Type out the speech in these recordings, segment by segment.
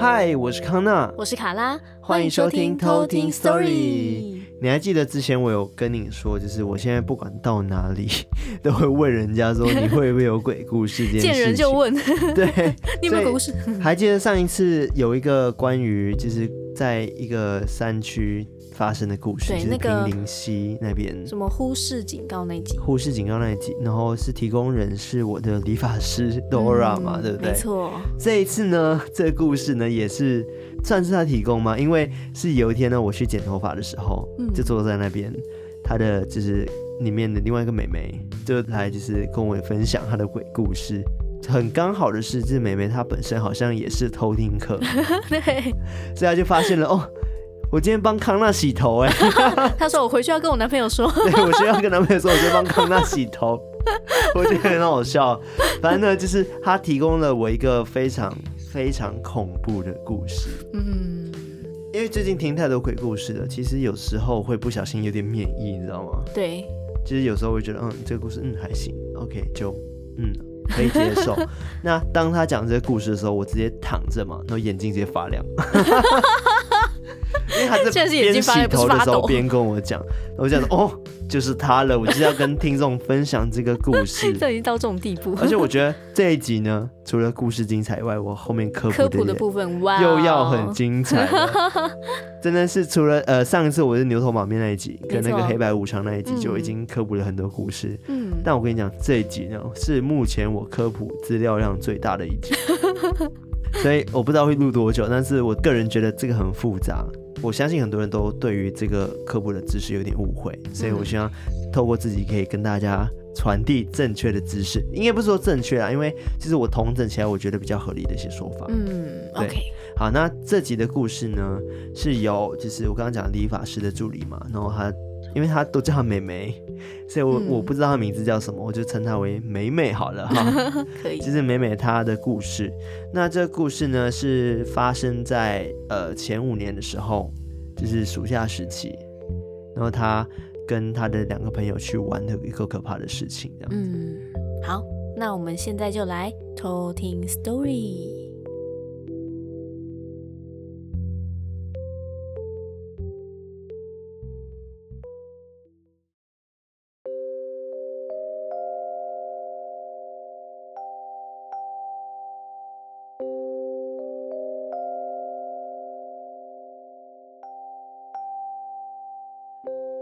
嗨，我是康娜，我是卡拉，欢迎收听偷听 Story。你还记得之前我有跟你说，就是我现在不管到哪里，都会问人家说你会不会有鬼故事这件事情。见人就问，对，你有没有鬼故事？还记得上一次有一个关于就是在一个山区。发生的故事，对，那个坪林溪那边什么忽视警告那集，忽视警告那集，然后是提供人是我的理发师 Dora 嘛，嗯、对不对？没错。这一次呢，这个故事呢也是算是他提供吗，因为是有一天呢，我去剪头发的时候，嗯、就坐在那边，他的就是里面的另外一个妹妹就来就是跟我分享她的鬼故事。很刚好的是，这妹妹她本身好像也是偷听客，对，所以她就发现了哦。我今天帮康纳洗头哎，他说我回去要跟我男朋友说，对，我需要跟男朋友说，我今天帮康纳洗头，我觉得很好笑。反正呢，就是他提供了我一个非常非常恐怖的故事。嗯，因为最近听太多鬼故事了，其实有时候会不小心有点免疫，你知道吗？对，其实有时候会觉得，嗯，这个故事嗯还行，OK，就嗯可以接受。那当他讲这个故事的时候，我直接躺着嘛，然后眼睛直接发亮。因为他在 边洗头的时候边跟我讲，我讲哦，就是他了，我就是要跟听众分享这个故事。这已经到这种地步，而且我觉得这一集呢，除了故事精彩以外，我后面科普的，科普的部分哇，又要很精彩。真的是除了呃上一次我是牛头马面那一集，跟那个黑白无常那一集就已经科普了很多故事。嗯，但我跟你讲，这一集呢是目前我科普资料量最大的一集，所以我不知道会录多久，但是我个人觉得这个很复杂。我相信很多人都对于这个科普的知识有点误会，所以我希望透过自己可以跟大家传递正确的知识，应该不是说正确啊，因为其实我统整起来我觉得比较合理的一些说法。嗯对，OK，好，那这集的故事呢是由就是我刚刚讲理发师的助理嘛，然后他。因为她都叫她美眉，所以我、嗯、我不知道她名字叫什么，我就称她为美美好了哈。可以。就是美美她的故事，那这个故事呢是发生在呃前五年的时候，就是暑假时期，然后她跟她的两个朋友去玩的一个可怕的事情，这样子。嗯，好，那我们现在就来偷听 story。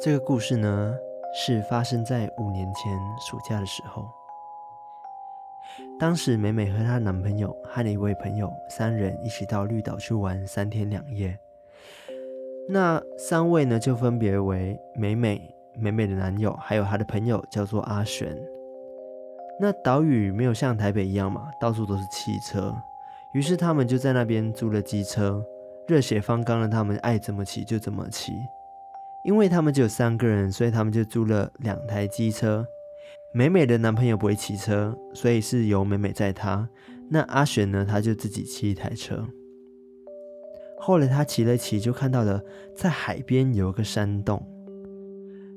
这个故事呢，是发生在五年前暑假的时候。当时美美和她男朋友和一位朋友三人一起到绿岛去玩三天两夜。那三位呢，就分别为美美、美美的男友，还有她的朋友叫做阿璇。那岛屿没有像台北一样嘛，到处都是汽车，于是他们就在那边租了机车，热血方刚的他们爱怎么骑就怎么骑。因为他们只有三个人，所以他们就租了两台机车。美美的男朋友不会骑车，所以是由美美载他。那阿璇呢，他就自己骑一台车。后来他骑了骑，就看到了在海边有一个山洞。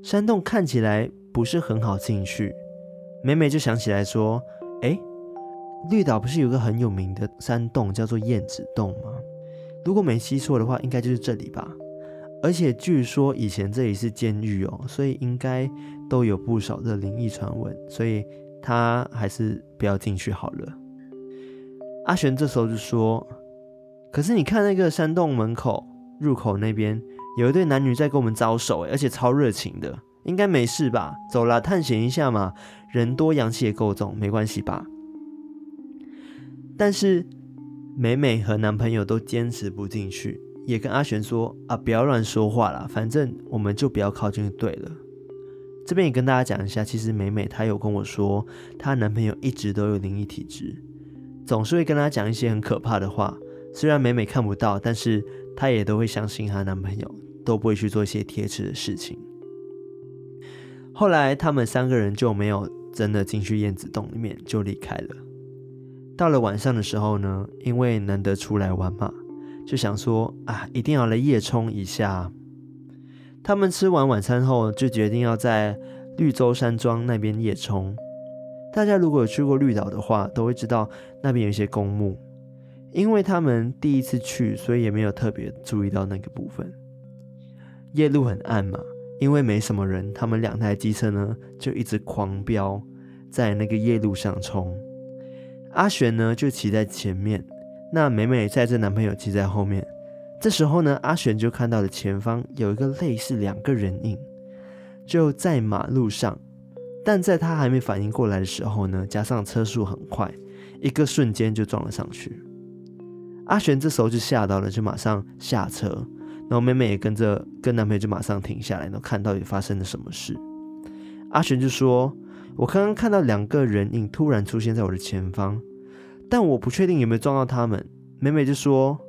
山洞看起来不是很好进去。美美就想起来说：“诶，绿岛不是有个很有名的山洞叫做燕子洞吗？如果没记错的话，应该就是这里吧。”而且据说以前这里是监狱哦，所以应该都有不少的灵异传闻，所以他还是不要进去好了。阿璇这时候就说：“可是你看那个山洞门口入口那边有一对男女在跟我们招手，而且超热情的，应该没事吧？走啦，探险一下嘛，人多阳气也够重，没关系吧？”但是美美和男朋友都坚持不进去。也跟阿璇说啊，不要乱说话啦，反正我们就不要靠近就对了。这边也跟大家讲一下，其实美美她有跟我说，她男朋友一直都有灵异体质，总是会跟她讲一些很可怕的话。虽然美美看不到，但是她也都会相信她男朋友，都不会去做一些铁齿的事情。后来他们三个人就没有真的进去燕子洞里面，就离开了。到了晚上的时候呢，因为难得出来玩嘛。就想说啊，一定要来夜冲一下。他们吃完晚餐后，就决定要在绿洲山庄那边夜冲。大家如果有去过绿岛的话，都会知道那边有一些公墓。因为他们第一次去，所以也没有特别注意到那个部分。夜路很暗嘛，因为没什么人，他们两台机车呢就一直狂飙，在那个夜路上冲。阿璇呢就骑在前面，那美美载着男朋友骑在后面。这时候呢，阿璇就看到了前方有一个类似两个人影，就在马路上。但在他还没反应过来的时候呢，加上车速很快，一个瞬间就撞了上去。阿璇这时候就吓到了，就马上下车，然后美美也跟着跟男朋友就马上停下来，然后看到底发生了什么事。阿璇就说：“我刚刚看到两个人影突然出现在我的前方，但我不确定有没有撞到他们。”美美就说：“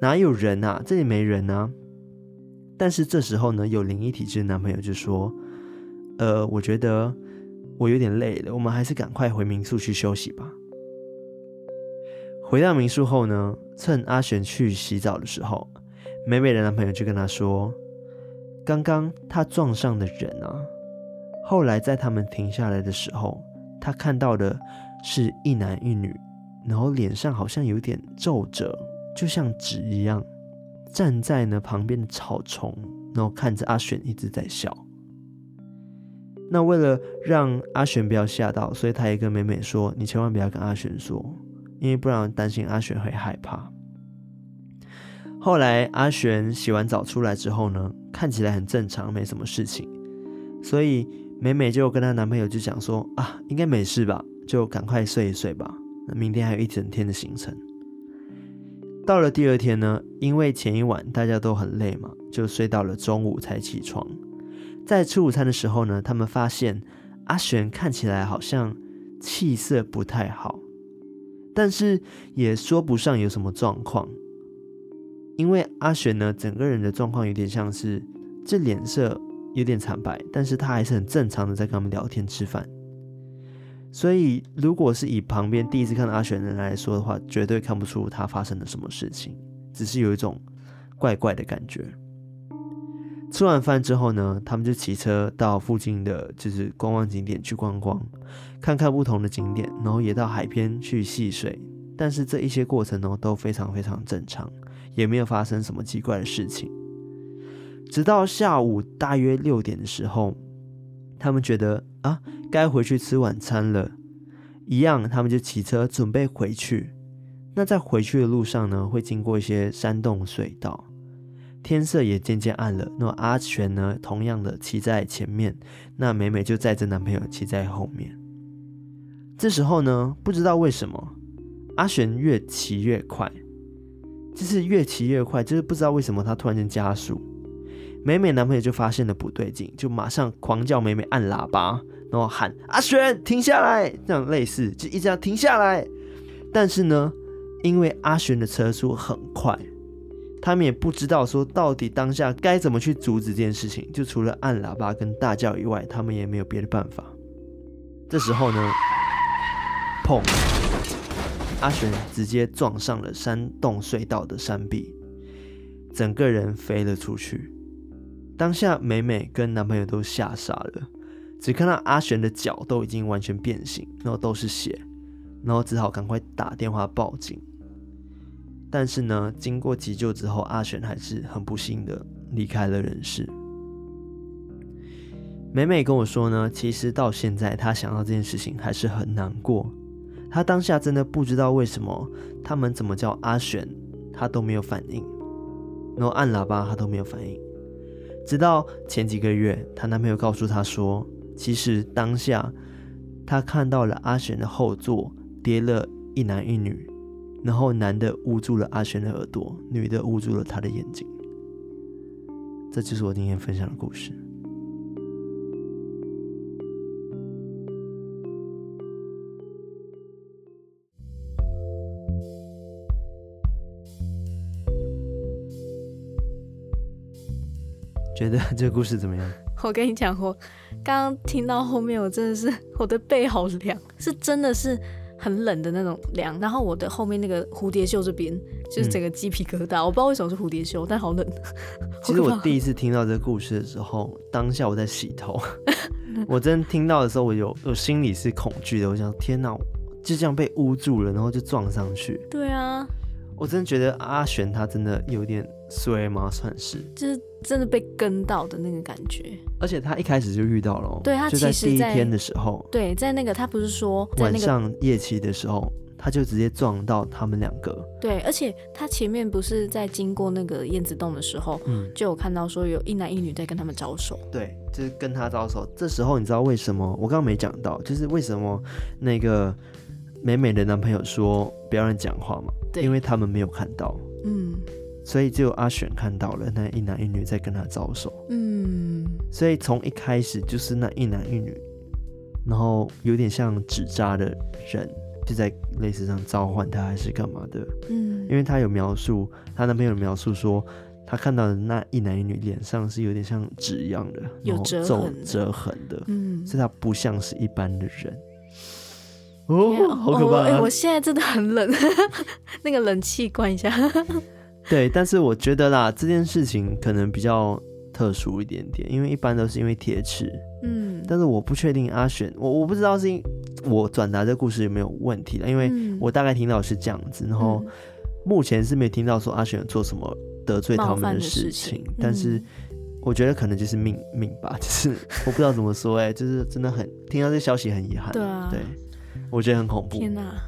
哪有人啊？这里没人啊。”但是这时候呢，有灵异体质的男朋友就说。呃，我觉得我有点累了，我们还是赶快回民宿去休息吧。回到民宿后呢，趁阿璇去洗澡的时候，美美的男朋友就跟她说：“刚刚他撞上的人啊，后来在他们停下来的时候，他看到的是一男一女，然后脸上好像有点皱褶，就像纸一样，站在呢旁边的草丛，然后看着阿璇一直在笑。”那为了让阿璇不要吓到，所以他也跟美美说：“你千万不要跟阿璇说，因为不然担心阿璇会害怕。”后来阿璇洗完澡出来之后呢，看起来很正常，没什么事情，所以美美就跟她男朋友就讲说：“啊，应该没事吧，就赶快睡一睡吧，明天还有一整天的行程。”到了第二天呢，因为前一晚大家都很累嘛，就睡到了中午才起床。在吃午餐的时候呢，他们发现阿璇看起来好像气色不太好，但是也说不上有什么状况，因为阿璇呢整个人的状况有点像是这脸色有点惨白，但是他还是很正常的在跟他们聊天吃饭，所以如果是以旁边第一次看到阿雪的人来说的话，绝对看不出他发生了什么事情，只是有一种怪怪的感觉。吃完饭之后呢，他们就骑车到附近的就是观光景点去观光，看看不同的景点，然后也到海边去戏水。但是这一些过程呢都非常非常正常，也没有发生什么奇怪的事情。直到下午大约六点的时候，他们觉得啊，该回去吃晚餐了，一样，他们就骑车准备回去。那在回去的路上呢，会经过一些山洞隧道。天色也渐渐暗了，那阿璇呢，同样的骑在前面，那美美就载着男朋友骑在后面。这时候呢，不知道为什么，阿璇越骑越快，就是越骑越快，就是不知道为什么他突然间加速。美美男朋友就发现了不对劲，就马上狂叫美美按喇叭，然后喊阿璇停下来，这样类似就一直要停下来。但是呢，因为阿璇的车速很快。他们也不知道说到底当下该怎么去阻止这件事情，就除了按喇叭跟大叫以外，他们也没有别的办法。这时候呢，砰！阿璇直接撞上了山洞隧道的山壁，整个人飞了出去。当下美美跟男朋友都吓傻了，只看到阿璇的脚都已经完全变形，然后都是血，然后只好赶快打电话报警。但是呢，经过急救之后，阿璇还是很不幸的离开了人世。美美跟我说呢，其实到现在她想到这件事情还是很难过。她当下真的不知道为什么他们怎么叫阿璇，她都没有反应，然后按喇叭她都没有反应。直到前几个月，她男朋友告诉她说，其实当下他看到了阿璇的后座跌了一男一女。然后男的捂住了阿璇的耳朵，女的捂住了他的眼睛。这就是我今天分享的故事。觉得这个故事怎么样？我跟你讲，我刚刚听到后面，我真的是我的背好凉，是真的是。很冷的那种凉，然后我的后面那个蝴蝶袖这边就是整个鸡皮疙瘩，嗯、我不知道为什么是蝴蝶袖，但好冷。其实我第一次听到这个故事的时候，当下我在洗头，我真听到的时候，我有我心里是恐惧的，我想天哪，就这样被捂住了，然后就撞上去。对啊，我真的觉得阿璇他真的有点衰吗？算是，就是真的被跟到的那个感觉。而且他一开始就遇到了，对他其实第一天的时候，对，在那个他不是说那个晚上夜骑的时候。他就直接撞到他们两个。对，而且他前面不是在经过那个燕子洞的时候，嗯，就有看到说有一男一女在跟他们招手。对，就是跟他招手。这时候你知道为什么？我刚刚没讲到，就是为什么那个美美的男朋友说不要让人讲话嘛？对，因为他们没有看到，嗯，所以只有阿选看到了那一男一女在跟他招手，嗯，所以从一开始就是那一男一女，然后有点像纸扎的人。就在类似上召唤他还是干嘛的？嗯，因为他有描述，他男朋友描述说，他看到的那一男一女脸上是有点像纸一样的，有折痕折痕的，嗯，所以他不像是一般的人。哦好可怕！哎、哦欸，我现在真的很冷，那个冷气关一下。对，但是我觉得啦，这件事情可能比较特殊一点点，因为一般都是因为铁齿，嗯，但是我不确定阿选，我我不知道是因。我转达这个故事有没有问题了？因为我大概听到是这样子，然后目前是没有听到说阿选做什么得罪他们的事情，事情但是我觉得可能就是命命吧，就是我不知道怎么说、欸，哎，就是真的很听到这消息很遗憾，对啊，对，我觉得很恐怖。天哪！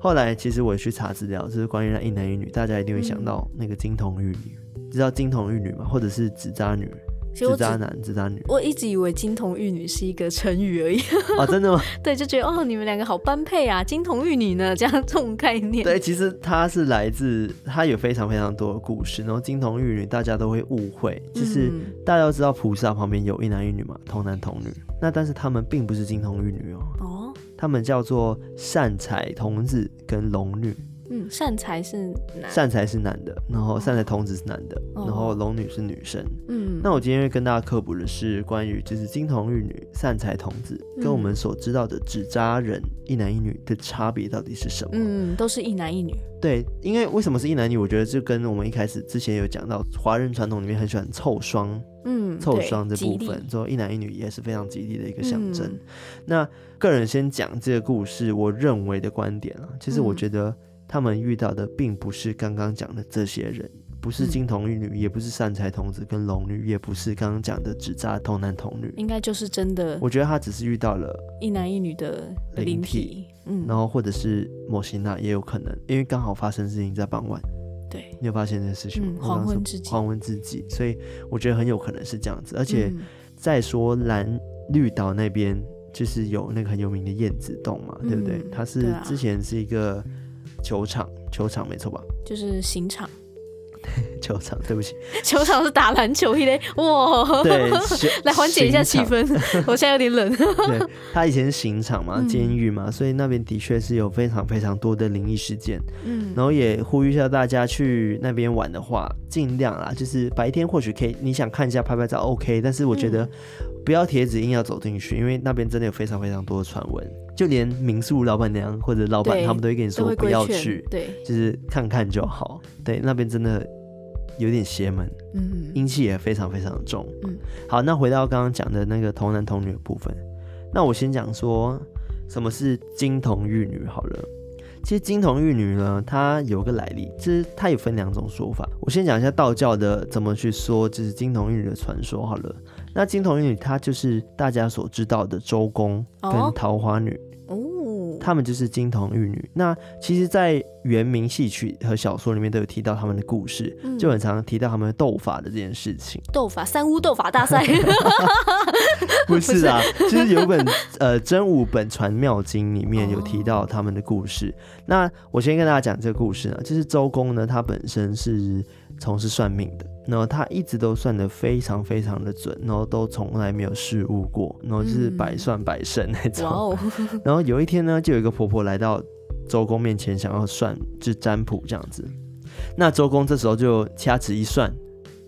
后来其实我也去查资料，就是关于那一男一女，大家一定会想到那个金童玉女，知道金童玉女吗？或者是纸扎女？纸渣男、纸渣女，我一直以为金童玉女是一个成语而已。啊，真的吗？对，就觉得哦，你们两个好般配啊，金童玉女呢，这样这种概念。对，其实它是来自，它有非常非常多的故事。然后金童玉女，大家都会误会，就是大家都知道菩萨旁边有一男一女嘛，童男童女。那但是他们并不是金童玉女哦，哦，他们叫做善财童子跟龙女。嗯，善财是男，善财是男的，然后善财童子是男的，哦、然后龙女是女生。嗯，那我今天会跟大家科普的是关于就是金童玉女、善财童子跟我们所知道的纸扎人一男一女的差别到底是什么？嗯，都是一男一女。对，因为为什么是一男一女？我觉得就跟我们一开始之前有讲到华人传统里面很喜欢凑双，嗯，凑双这部分，说一男一女也是非常吉利的一个象征。嗯、那个人先讲这个故事，我认为的观点啊，其实我觉得。他们遇到的并不是刚刚讲的这些人，不是金童玉女，嗯、也不是善财童子跟龙女，也不是刚刚讲的纸扎童男童女，应该就是真的。我觉得他只是遇到了一男一女的灵体，嗯，然后或者是摩西娜也有可能，因为刚好发生事情在傍晚，对，你有发现这件事情吗？嗯、黄昏之际，黄昏之际，所以我觉得很有可能是这样子。而且再说蓝绿岛那边就是有那个很有名的燕子洞嘛，嗯、对不对？它是之前是一个。球场，球场没错吧？就是刑场。球场，对不起，球场是打篮球一类。哇，对，来缓解一下气氛。我现在有点冷。对，他以前是刑场嘛，监狱嘛，所以那边的确是有非常非常多的灵异事件。嗯，然后也呼吁一下大家去那边玩的话，尽量啦，就是白天或许可以，你想看一下拍拍照，OK。但是我觉得不要铁子硬要走进去，因为那边真的有非常非常多的传闻。就连民宿老板娘或者老板，他们都会跟你说不要去，对，就是看看就好。对，那边真的有点邪门，嗯，阴气也非常非常的重。嗯，好，那回到刚刚讲的那个童男童女的部分，那我先讲说什么是金童玉女好了。其实金童玉女呢，它有个来历，其实它也分两种说法。我先讲一下道教的怎么去说，就是金童玉女的传说好了。那金童玉女，她就是大家所知道的周公跟桃花女。哦他们就是金童玉女。那其实，在原名戏曲和小说里面都有提到他们的故事，嗯、就很常提到他们斗法的这件事情。斗法，三巫斗法大赛？不是啊，其实有本呃真武本传妙经里面有提到他们的故事。哦、那我先跟大家讲这个故事呢，就是周公呢，他本身是从事算命的。然后他一直都算的非常非常的准，然后都从来没有失误过，然后就是百算百胜那种。嗯、哦！然后有一天呢，就有一个婆婆来到周公面前，想要算就占卜这样子。那周公这时候就掐指一算，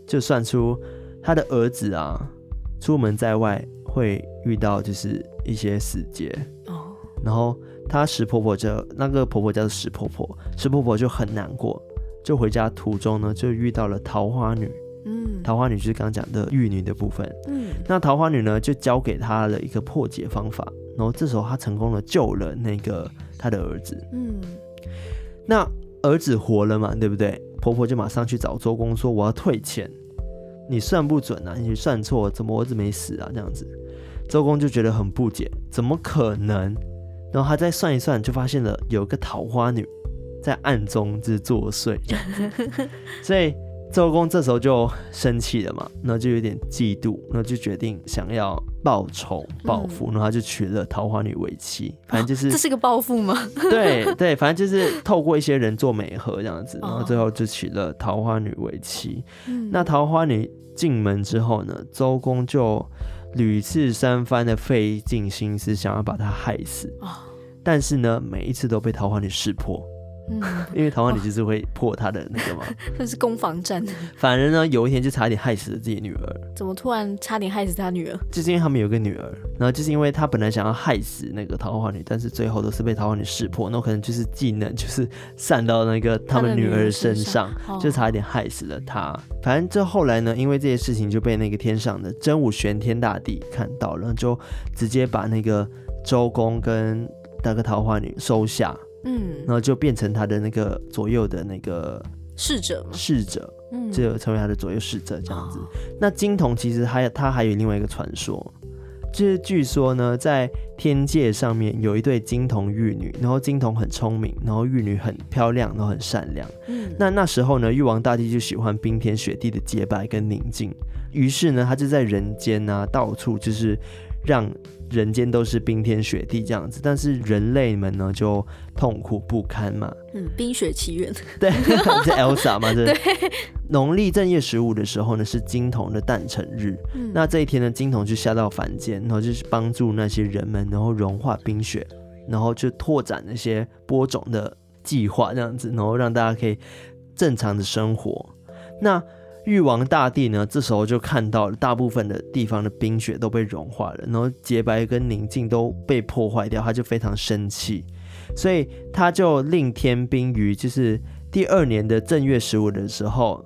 就算出他的儿子啊，出门在外会遇到就是一些死劫哦。然后他石婆婆就那个婆婆叫做石婆婆，石婆婆就很难过。就回家途中呢，就遇到了桃花女。嗯，桃花女就是刚刚讲的玉女的部分。嗯，那桃花女呢，就教给他了一个破解方法。然后这时候他成功的救了那个他的儿子。嗯，那儿子活了嘛，对不对？婆婆就马上去找周公说：“我要退钱，你算不准啊，你算错，怎么儿子没死啊？”这样子，周公就觉得很不解，怎么可能？然后他再算一算，就发现了有个桃花女在暗中就是作祟，所以。周公这时候就生气了嘛，然后就有点嫉妒，然后就决定想要报仇报复，然后他就娶了桃花女为妻。反正就是、哦、这是个报复吗？对对，反正就是透过一些人做媒合这样子，然后最后就娶了桃花女为妻。哦、那桃花女进门之后呢，周公就屡次三番的费尽心思想要把她害死，哦、但是呢，每一次都被桃花女识破。嗯，因为桃花女就是会破他的那个嘛，那是攻防战。反而呢，有一天就差点害死了自己女儿。怎么突然差点害死他女儿？就是因为他们有个女儿，然后就是因为他本来想要害死那个桃花女，但是最后都是被桃花女识破，那可能就是技能就是散到那个他们女儿身上，上就差一点害死了她。反正这后来呢，因为这些事情就被那个天上的真武玄天大帝看到了，就直接把那个周公跟那个桃花女收下。嗯，然后就变成他的那个左右的那个侍者嘛，侍者，嗯，就成为他的左右侍者这样子。哦、那金童其实还有他还有另外一个传说，就是据说呢，在天界上面有一对金童玉女，然后金童很聪明，然后玉女很漂亮，然后很善良。嗯，那那时候呢，玉皇大帝就喜欢冰天雪地的洁白跟宁静，于是呢，他就在人间啊，到处就是。让人间都是冰天雪地这样子，但是人类们呢就痛苦不堪嘛。嗯，冰雪奇缘。对，是 Elsa 嘛？对。农历正月十五的时候呢，是金童的诞辰日。嗯、那这一天呢，金童就下到凡间，然后就是帮助那些人们，然后融化冰雪，然后就拓展那些播种的计划这样子，然后让大家可以正常的生活。那玉王大帝呢，这时候就看到大部分的地方的冰雪都被融化了，然后洁白跟宁静都被破坏掉，他就非常生气，所以他就令天兵于就是第二年的正月十五的时候。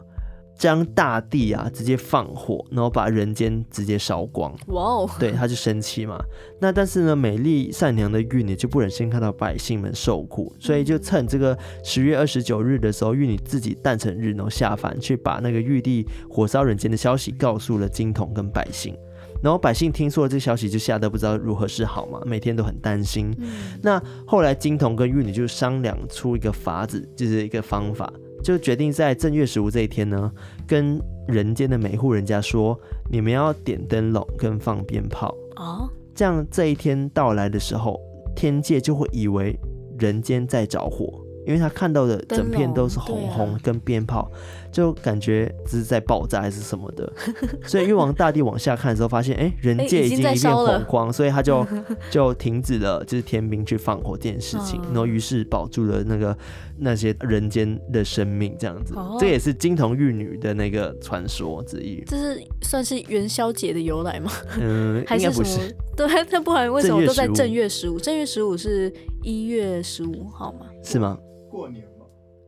将大地啊直接放火，然后把人间直接烧光。哇哦对，他就生气嘛。那但是呢，美丽善良的玉女就不忍心看到百姓们受苦，所以就趁这个十月二十九日的时候，玉女自己诞辰日，然后下凡去把那个玉帝火烧人间的消息告诉了金童跟百姓。然后百姓听说了这个消息，就吓得不知道如何是好嘛，每天都很担心。嗯、那后来金童跟玉女就商量出一个法子，就是一个方法。就决定在正月十五这一天呢，跟人间的每户人家说，你们要点灯笼跟放鞭炮哦，这样这一天到来的时候，天界就会以为人间在着火。因为他看到的整片都是红红跟鞭炮，就感觉这是在爆炸还是什么的，所以玉皇大帝往下看的时候，发现哎，人界已经一片红光，所以他就 就停止了就是天兵去放火这件事情，然后于是保住了那个那些人间的生命，这样子，这也是金童玉女的那个传说之一。这是算是元宵节的由来吗？嗯，应该不是。对，他不然为什么都在正月十五？正月十五是一月十五号吗？是吗？过年嘛，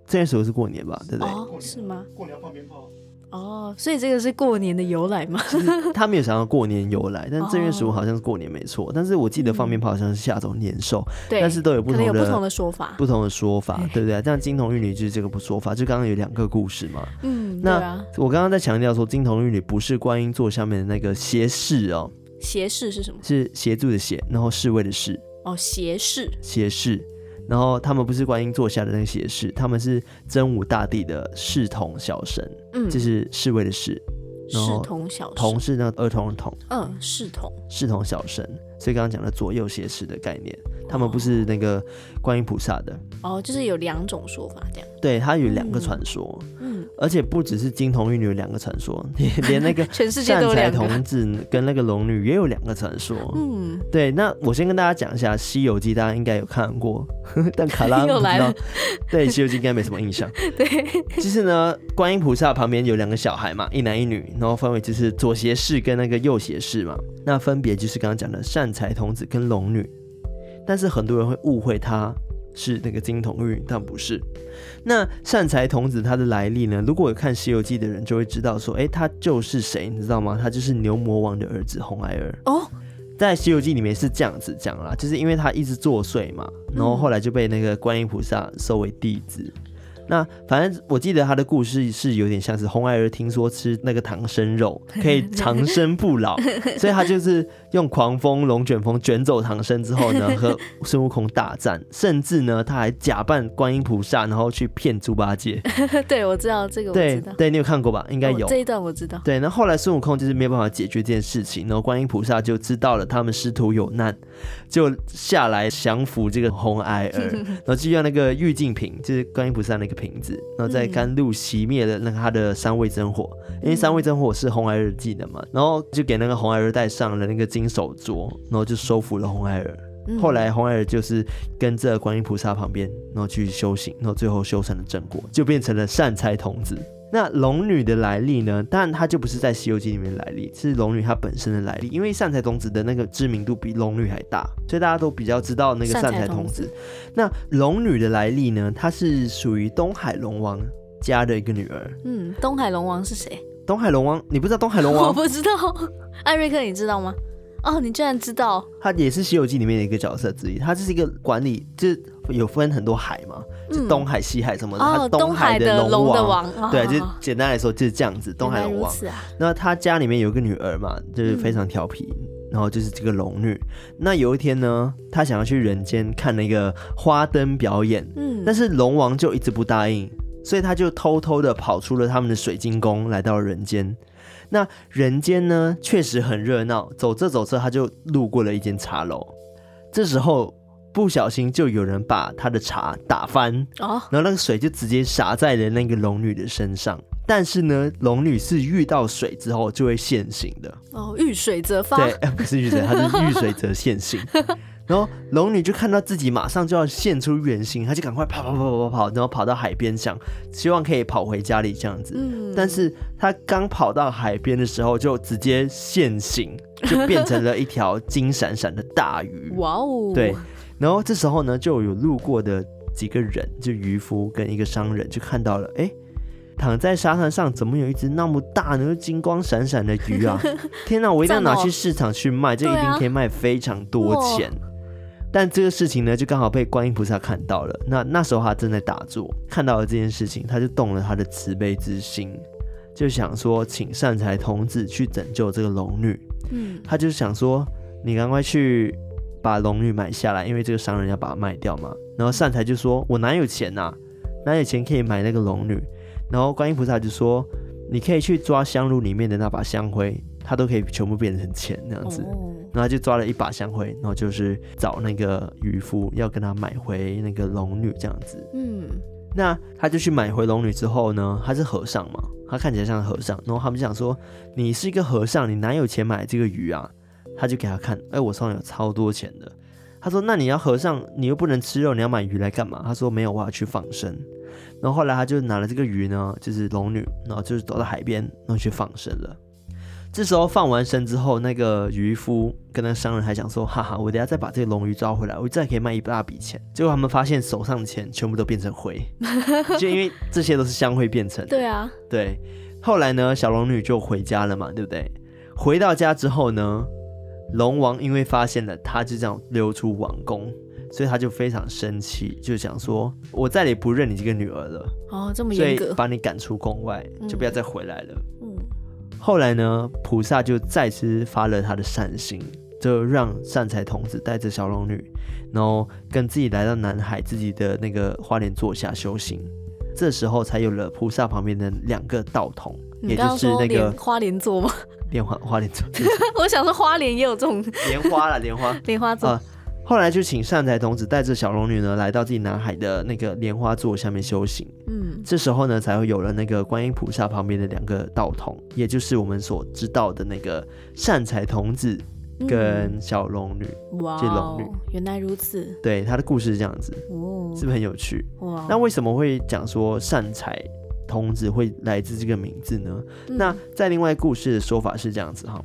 这时候是过年吧，对不对？哦，是吗？过年要放鞭炮。哦，所以这个是过年的由来吗？他没有想到过年由来，但正月十五好像是过年没错。但是我记得放鞭炮好像是下走年兽，对，但是都有不同的不同的说法，不同的说法，对不对？这样金童玉女就是这个不说法，就刚刚有两个故事嘛。嗯，那我刚刚在强调说，金童玉女不是观音座下面的那个斜侍哦。斜侍是什么？是协助的协，然后侍卫的侍。哦，斜侍，斜侍。然后他们不是观音座下的那个协侍，他们是真武大帝的侍童小神，嗯，这是侍卫的侍，侍童小，童是那个儿童的童，嗯，侍童，侍童小神，所以刚刚讲的左右协侍的概念，他们不是那个观音菩萨的，哦，就是有两种说法这样，对，它有两个传说，嗯。而且不只是金童玉女有两个传说，连那个 善财童子跟那个龙女也有两个传说。嗯，对。那我先跟大家讲一下《西游记》，大家应该有看过，但卡拉不知道。对《西游记》应该没什么印象。对，其实呢，观音菩萨旁边有两个小孩嘛，一男一女，然后分为就是左协侍跟那个右协侍嘛。那分别就是刚刚讲的善财童子跟龙女，但是很多人会误会他。是那个金童玉女，但不是。那善财童子他的来历呢？如果有看《西游记》的人就会知道，说，哎，他就是谁，你知道吗？他就是牛魔王的儿子红孩儿。哦，在《西游记》里面是这样子讲啦，就是因为他一直作祟嘛，然后后来就被那个观音菩萨收为弟子。那反正我记得他的故事是有点像是红孩儿听说吃那个唐僧肉可以长生不老，所以他就是用狂风龙卷风卷走唐僧之后呢，和孙悟空大战，甚至呢他还假扮观音菩萨，然后去骗猪八戒。对，我知道这个我知道，对，对你有看过吧？应该有、哦、这一段我知道。对，那后来孙悟空就是没有办法解决这件事情，然后观音菩萨就知道了他们师徒有难，就下来降服这个红孩儿，然后就用那个玉净瓶，就是观音菩萨那个。瓶子，然后在甘露熄灭了那个他的三味真火，因为三味真火是红孩儿技能嘛，然后就给那个红孩儿戴上了那个金手镯，然后就收服了红孩儿。后来红孩儿就是跟着观音菩萨旁边，然后去修行，然后最后修成了正果，就变成了善财童子。那龙女的来历呢？当然，她就不是在《西游记》里面来历，是龙女她本身的来历。因为善财童子的那个知名度比龙女还大，所以大家都比较知道那个善财童子。那龙女的来历呢？她是属于东海龙王家的一个女儿。嗯，东海龙王是谁？东海龙王，你不知道东海龙王？我不知道。艾瑞克，你知道吗？哦，你居然知道？他也是《西游记》里面的一个角色之一。他就是一个管理，就是有分很多海嘛，就东海、西海什么的。他、嗯、东海的龙王，王，对，就简单来说就是这样子。东海龙王。那他家里面有个女儿嘛，就是非常调皮、嗯，然后就是这个龙女。那有一天呢，他想要去人间看那个花灯表演，嗯，但是龙王就一直不答应，所以他就偷偷的跑出了他们的水晶宫，来到了人间。那人间呢，确实很热闹。走着走着，他就路过了一间茶楼。这时候不小心就有人把他的茶打翻，哦，然后那个水就直接洒在了那个龙女的身上。但是呢，龙女是遇到水之后就会现形的。哦，遇水则发。对，不是遇水，她是遇水则现形。然后龙女就看到自己马上就要现出原形，她就赶快跑跑跑跑跑跑，然后跑到海边想希望可以跑回家里这样子。嗯，但是她刚跑到海边的时候，就直接现形，就变成了一条金闪闪的大鱼。哇哦！对，然后这时候呢，就有路过的几个人，就渔夫跟一个商人，就看到了，哎，躺在沙滩上怎么有一只那么大呢，金光闪闪的鱼啊！天哪，我一定要拿去市场去卖，这一定可以卖非常多钱。但这个事情呢，就刚好被观音菩萨看到了。那那时候他正在打坐，看到了这件事情，他就动了他的慈悲之心，就想说请善财童子去拯救这个龙女。嗯，他就想说，你赶快去把龙女买下来，因为这个商人要把它卖掉嘛。然后善财就说：“我哪有钱呐、啊？哪有钱可以买那个龙女？”然后观音菩萨就说：“你可以去抓香炉里面的那把香灰，它都可以全部变成钱那样子。哦”然后就抓了一把香灰，然后就是找那个渔夫要跟他买回那个龙女这样子。嗯，那他就去买回龙女之后呢，他是和尚嘛，他看起来像和尚。然后他们就想说：“你是一个和尚，你哪有钱买这个鱼啊？”他就给他看：“哎，我手上有超多钱的。”他说：“那你要和尚，你又不能吃肉，你要买鱼来干嘛？”他说：“没有，我要去放生。”然后后来他就拿了这个鱼呢，就是龙女，然后就是走到海边，然后去放生了。这时候放完生之后，那个渔夫跟那个商人还想说：“哈哈，我等下再把这个龙鱼抓回来，我再可以卖一大笔钱。”结果他们发现手上的钱全部都变成灰，就因为这些都是香灰变成的。对啊，对。后来呢，小龙女就回家了嘛，对不对？回到家之后呢，龙王因为发现了他就这样溜出王宫，所以他就非常生气，就想说：“我再也不认你这个女儿了。”哦，这么严格，所以把你赶出宫外，就不要再回来了。嗯后来呢，菩萨就再次发了他的善心，就让善财童子带着小龙女，然后跟自己来到南海自己的那个花莲座下修行。这时候才有了菩萨旁边的两个道童，也就是那个花莲座吗？莲花花莲座。我想说花莲也有这种莲花啦，莲花莲花座。呃后来就请善财童子带着小龙女呢，来到自己南海的那个莲花座下面修行。嗯，这时候呢，才会有了那个观音菩萨旁边的两个道童，也就是我们所知道的那个善财童子跟小龙女。哇、这，龙女，原来如此。对，他的故事是这样子，哦，是不是很有趣？哇，那为什么会讲说善财童子会来自这个名字呢？嗯、那在另外故事的说法是这样子哈。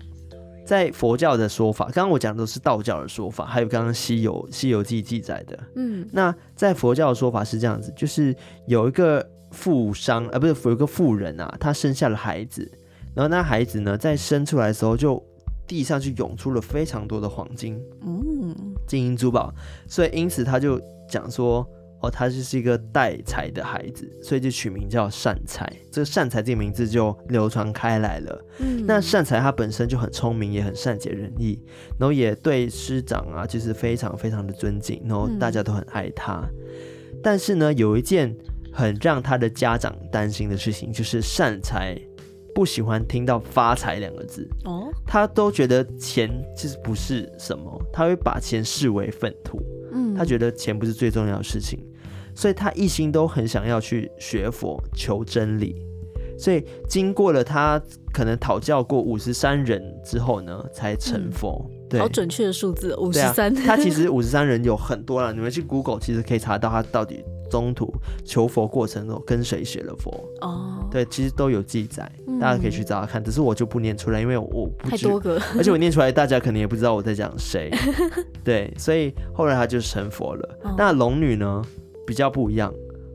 在佛教的说法，刚刚我讲的都是道教的说法，还有刚刚西游《西游记》记载的。嗯，那在佛教的说法是这样子，就是有一个富商，呃，不是，有一个富人啊，他生下了孩子，然后那孩子呢，在生出来的时候，就地上就涌出了非常多的黄金，嗯，金银珠宝，所以因此他就讲说，哦，他就是一个带财的孩子，所以就取名叫善财。这个善财这个名字就流传开来了。嗯，那善财他本身就很聪明，也很善解人意，然后也对师长啊，就是非常非常的尊敬，然后大家都很爱他。嗯、但是呢，有一件很让他的家长担心的事情，就是善财。不喜欢听到发财两个字哦，他都觉得钱其实不是什么，他会把钱视为粪土，嗯，他觉得钱不是最重要的事情，所以他一心都很想要去学佛求真理，所以经过了他可能讨教过五十三人之后呢，才成佛。嗯、对，好准确的数字，五十三。他其实五十三人有很多了，你们去 Google 其实可以查到他到底。中途求佛过程中跟谁学了佛哦，oh. 对，其实都有记载，嗯、大家可以去找他看。只是我就不念出来，因为我不太多个，而且我念出来，大家可能也不知道我在讲谁。对，所以后来他就成佛了。Oh. 那龙女呢，比较不一样，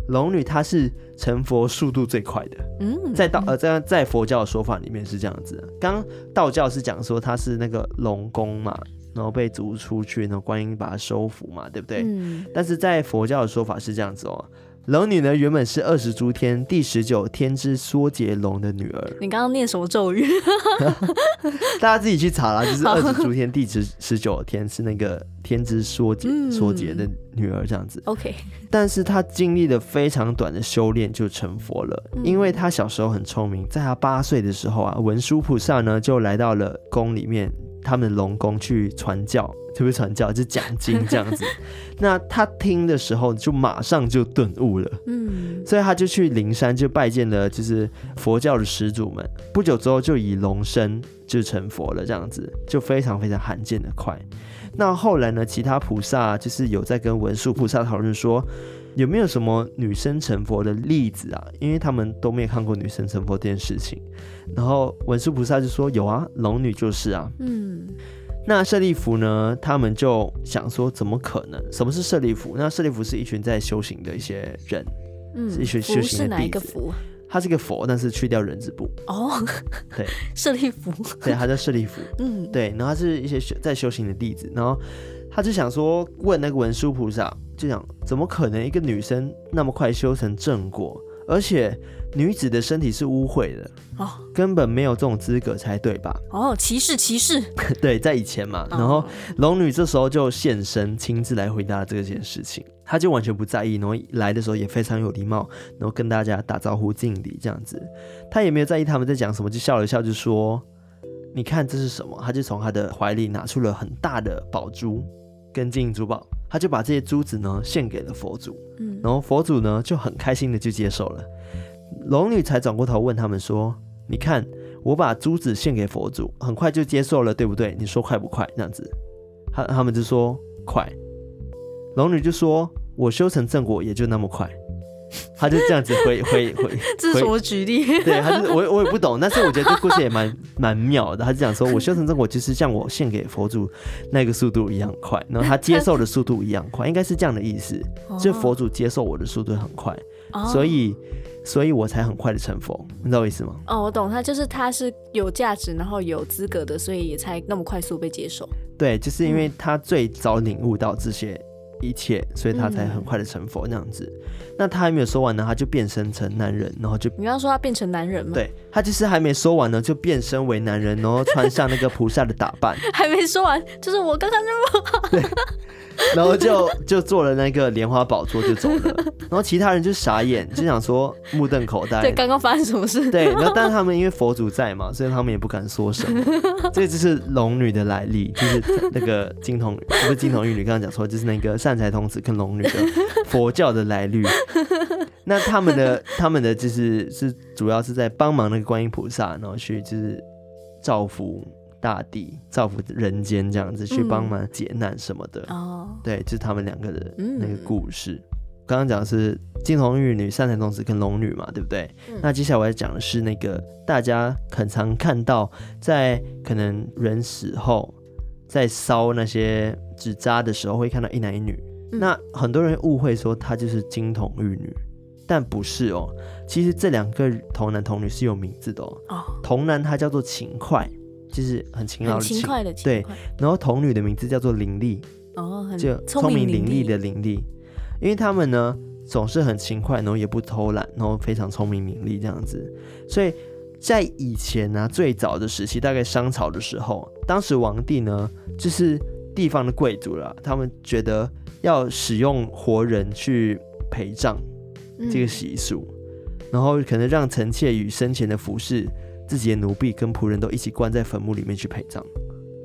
龙女她是成佛速度最快的。嗯，在道呃在在佛教的说法里面是这样子的。刚道教是讲说她是那个龙宫嘛。然后被逐出去，然后观音把她收服嘛，对不对？嗯。但是在佛教的说法是这样子哦，龙女呢原本是二十诸天第十九天之梭羯龙的女儿。你刚刚念什么咒语？大家自己去查啦，就是二十诸天第十十九天是那个天之梭羯梭羯的女儿这样子。OK。但是她经历了非常短的修炼就成佛了，嗯、因为她小时候很聪明，在她八岁的时候啊，文殊菩萨呢就来到了宫里面。他们的龙宫去传教，特别传教就讲经这样子。那他听的时候，就马上就顿悟了。嗯，所以他就去灵山，就拜见了就是佛教的始祖们。不久之后，就以龙身就成佛了，这样子就非常非常罕见的快。那后来呢，其他菩萨就是有在跟文殊菩萨讨论说，有没有什么女生成佛的例子啊？因为他们都没有看过女生成佛这件事情。然后文殊菩萨就说：“有啊，龙女就是啊。”嗯，那舍利弗呢？他们就想说：“怎么可能？什么是舍利弗？那舍利弗是一群在修行的一些人，嗯，是一群修行的弟子。是哪一个弗？他是个佛，但是去掉人字部。哦，对，舍利弗，对，他叫舍利弗。嗯，对，然后他是一些在修行的弟子，然后他就想说，问那个文殊菩萨，就想怎么可能一个女生那么快修成正果？”而且女子的身体是污秽的哦，根本没有这种资格才对吧？哦，歧视歧视。对，在以前嘛，然后龙女这时候就现身，亲自来回答这件事情，她就完全不在意，然后来的时候也非常有礼貌，然后跟大家打招呼敬礼这样子，她也没有在意他们在讲什么，就笑了笑，就说：“你看这是什么？”她就从她的怀里拿出了很大的宝珠跟金银珠宝。她就把这些珠子呢献给了佛祖，嗯，然后佛祖呢就很开心的就接受了。龙女才转过头问他们说：“你看，我把珠子献给佛祖，很快就接受了，对不对？你说快不快？这样子，他他们就说快。龙女就说：我修成正果也就那么快。”他就这样子回 回回，这是什么举例？对，他就我我也不懂，但是我觉得这故事也蛮蛮妙的。他就讲说，我修成正果就是像我献给佛祖那个速度一样快，然后他接受的速度一样快，应该是这样的意思。就佛祖接受我的速度很快，所以所以我才很快的成佛，你知道我意思吗？哦，我懂，他就是他是有价值，然后有资格的，所以也才那么快速被接受。对，就是因为他最早领悟到这些。一切，所以他才很快的成佛那样子。嗯、那他还没有说完呢，他就变身成男人，然后就你刚刚说他变成男人吗？对，他其实还没说完呢，就变身为男人，然后穿上那个菩萨的打扮。还没说完，就是我刚刚就。对然后就就坐了那个莲花宝座就走了，然后其他人就傻眼，就想说目瞪口呆。对，刚刚发生什么事？对，然后但是他们因为佛祖在嘛，所以他们也不敢说什么。这就是龙女的来历，就是那个金童，不是金童玉女，刚刚讲错，就是那个善财童子跟龙女的 佛教的来历。那他们的 他们的就是是主要是在帮忙那个观音菩萨，然后去就是造福。大地造福人间，这样子去帮忙解难什么的，哦、嗯，对，就是他们两个的那个故事。刚刚讲的是金童玉女、善财童子跟龙女嘛，对不对？嗯、那接下来我要讲的是那个大家很常看到，在可能人死后，在烧那些纸扎的时候，会看到一男一女。嗯、那很多人误会说他就是金童玉女，但不是哦。其实这两个童男童女是有名字的哦。哦，童男他叫做勤快。就是很勤劳的勤，勤快的勤，对。然后童女的名字叫做伶俐，哦，就聪明伶俐的伶俐。因为他们呢总是很勤快，然后也不偷懒，然后非常聪明伶俐这样子。所以在以前呢、啊，最早的时期，大概商朝的时候，当时皇帝呢就是地方的贵族了，他们觉得要使用活人去陪葬这个习俗，嗯、然后可能让臣妾与生前的服侍自己的奴婢跟仆人都一起关在坟墓里面去陪葬。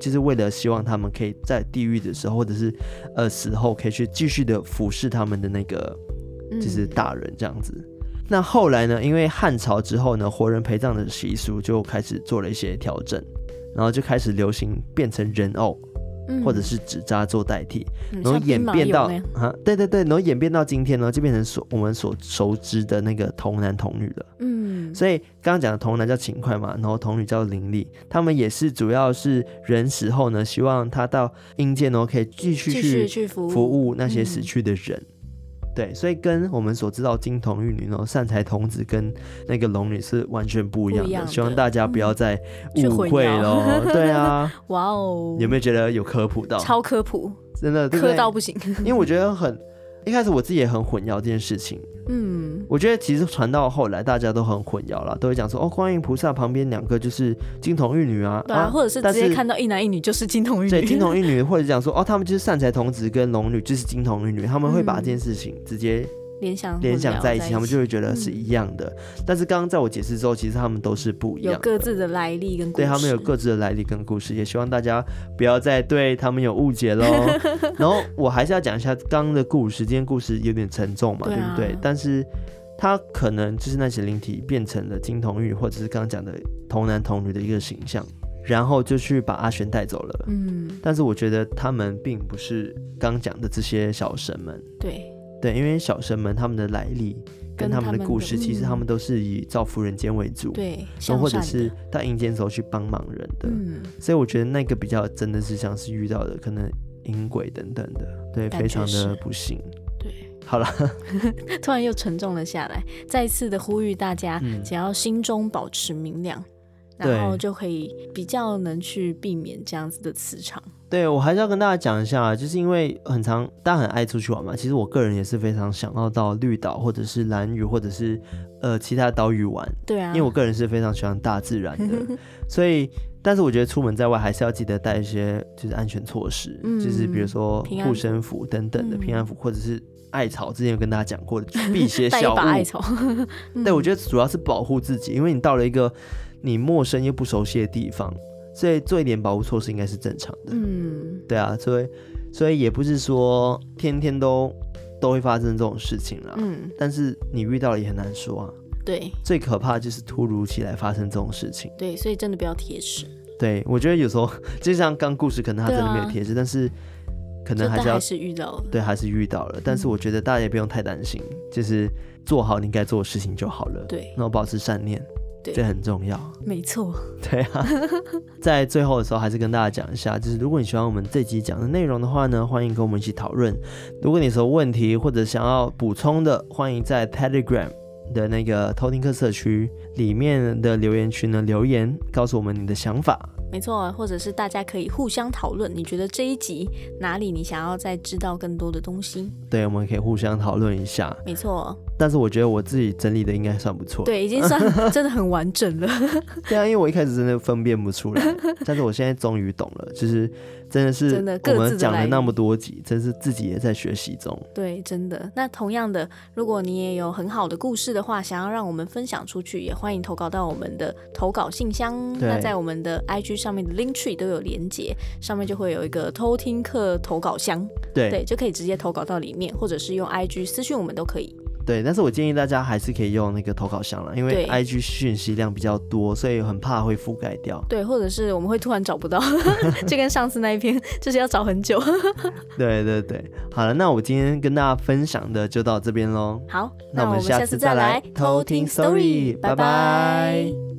就是为了希望他们可以在地狱的时候，或者是呃死后，可以去继续的服侍他们的那个就是大人这样子。嗯、那后来呢，因为汉朝之后呢，活人陪葬的习俗就开始做了一些调整，然后就开始流行变成人偶。或者是纸扎做代替，嗯、然后演变到啊，对对对，然后演变到今天呢，就变成所我们所熟知的那个童男童女了。嗯，所以刚刚讲的童男叫勤快嘛，然后童女叫伶俐，他们也是主要是人死后呢，希望他到阴间呢可以继续去服务那些死去的人。对，所以跟我们所知道金童玉女那种善财童子跟那个龙女是完全不一样的，样的希望大家不要再误会喽。对啊，哇哦，有没有觉得有科普到？超科普，真的科到不行。因为我觉得很。一开始我自己也很混淆这件事情，嗯，我觉得其实传到后来大家都很混淆了，都会讲说哦，观音菩萨旁边两个就是金童玉女啊，对啊，或者是直接看到一男一女就是金童玉女，对，金童玉女，或者讲说哦，他们就是善财童子跟龙女就是金童玉女，他们会把这件事情直接。联想联想在一起，他们就会觉得是一样的。嗯、但是刚刚在我解释之后，其实他们都是不一样的，有各自的来历跟故事。对，他们有各自的来历跟故事，也希望大家不要再对他们有误解喽。然后 我还是要讲一下刚刚的故事，今天故事有点沉重嘛，对，啊、对不对？但是他可能就是那些灵体变成了金童玉，或者是刚刚讲的童男童女的一个形象，然后就去把阿玄带走了。嗯，但是我觉得他们并不是刚讲的这些小神们。对。对，因为小神们他们的来历跟他们的故事，其实他们都是以造福人间为主，对，然后或者是到阴间时候去帮忙人的，嗯，所以我觉得那个比较真的是像是遇到的可能阴鬼等等的，对，非常的不幸。对，好了，突然又沉重了下来，再次的呼吁大家，只要心中保持明亮。然后就可以比较能去避免这样子的磁场。对，我还是要跟大家讲一下，就是因为很常大家很爱出去玩嘛。其实我个人也是非常想要到绿岛或者是兰屿或者是呃其他岛屿玩。对啊，因为我个人是非常喜欢大自然的，所以但是我觉得出门在外还是要记得带一些就是安全措施，嗯、就是比如说护身符等等的平安符，嗯、或者是艾草，之前有跟大家讲过的辟邪 小物。艾草。对，我觉得主要是保护自己，因为你到了一个。你陌生又不熟悉的地方，所以做一点保护措施应该是正常的。嗯，对啊，所以所以也不是说天天都都会发生这种事情啦。嗯，但是你遇到了也很难说啊。对，最可怕就是突如其来发生这种事情。对，所以真的不要贴纸。对，我觉得有时候 就像刚故事，可能他真的没有贴纸，啊、但是可能还是要还是遇到了。对，还是遇到了。但是我觉得大家也不用太担心，嗯、就是做好你该做的事情就好了。对，然后保持善念。对这很重要，没错。对啊，在最后的时候，还是跟大家讲一下，就是如果你喜欢我们这集讲的内容的话呢，欢迎跟我们一起讨论。如果你有什么问题或者想要补充的，欢迎在 Telegram 的那个偷听客社区里面的留言区呢留言，告诉我们你的想法。没错，或者是大家可以互相讨论，你觉得这一集哪里你想要再知道更多的东西？对，我们可以互相讨论一下。没错。但是我觉得我自己整理的应该算不错，对，已经算 真的很完整了。对啊，因为我一开始真的分辨不出来，但是我现在终于懂了，就是真的是我们讲了那么多集，真是自己也在学习中。对，真的。那同样的，如果你也有很好的故事的话，想要让我们分享出去，也欢迎投稿到我们的投稿信箱。对那在我们的 IG 上面的 Linktree 都有连接，上面就会有一个偷听课投稿箱，对对，就可以直接投稿到里面，或者是用 IG 私讯我们都可以。对，但是我建议大家还是可以用那个投稿箱了，因为 IG 讯息量比较多，所以很怕会覆盖掉。对，或者是我们会突然找不到，就跟上次那一篇，就是要找很久。对对对，好了，那我今天跟大家分享的就到这边喽。好，那我们下次再来偷听 story，拜拜。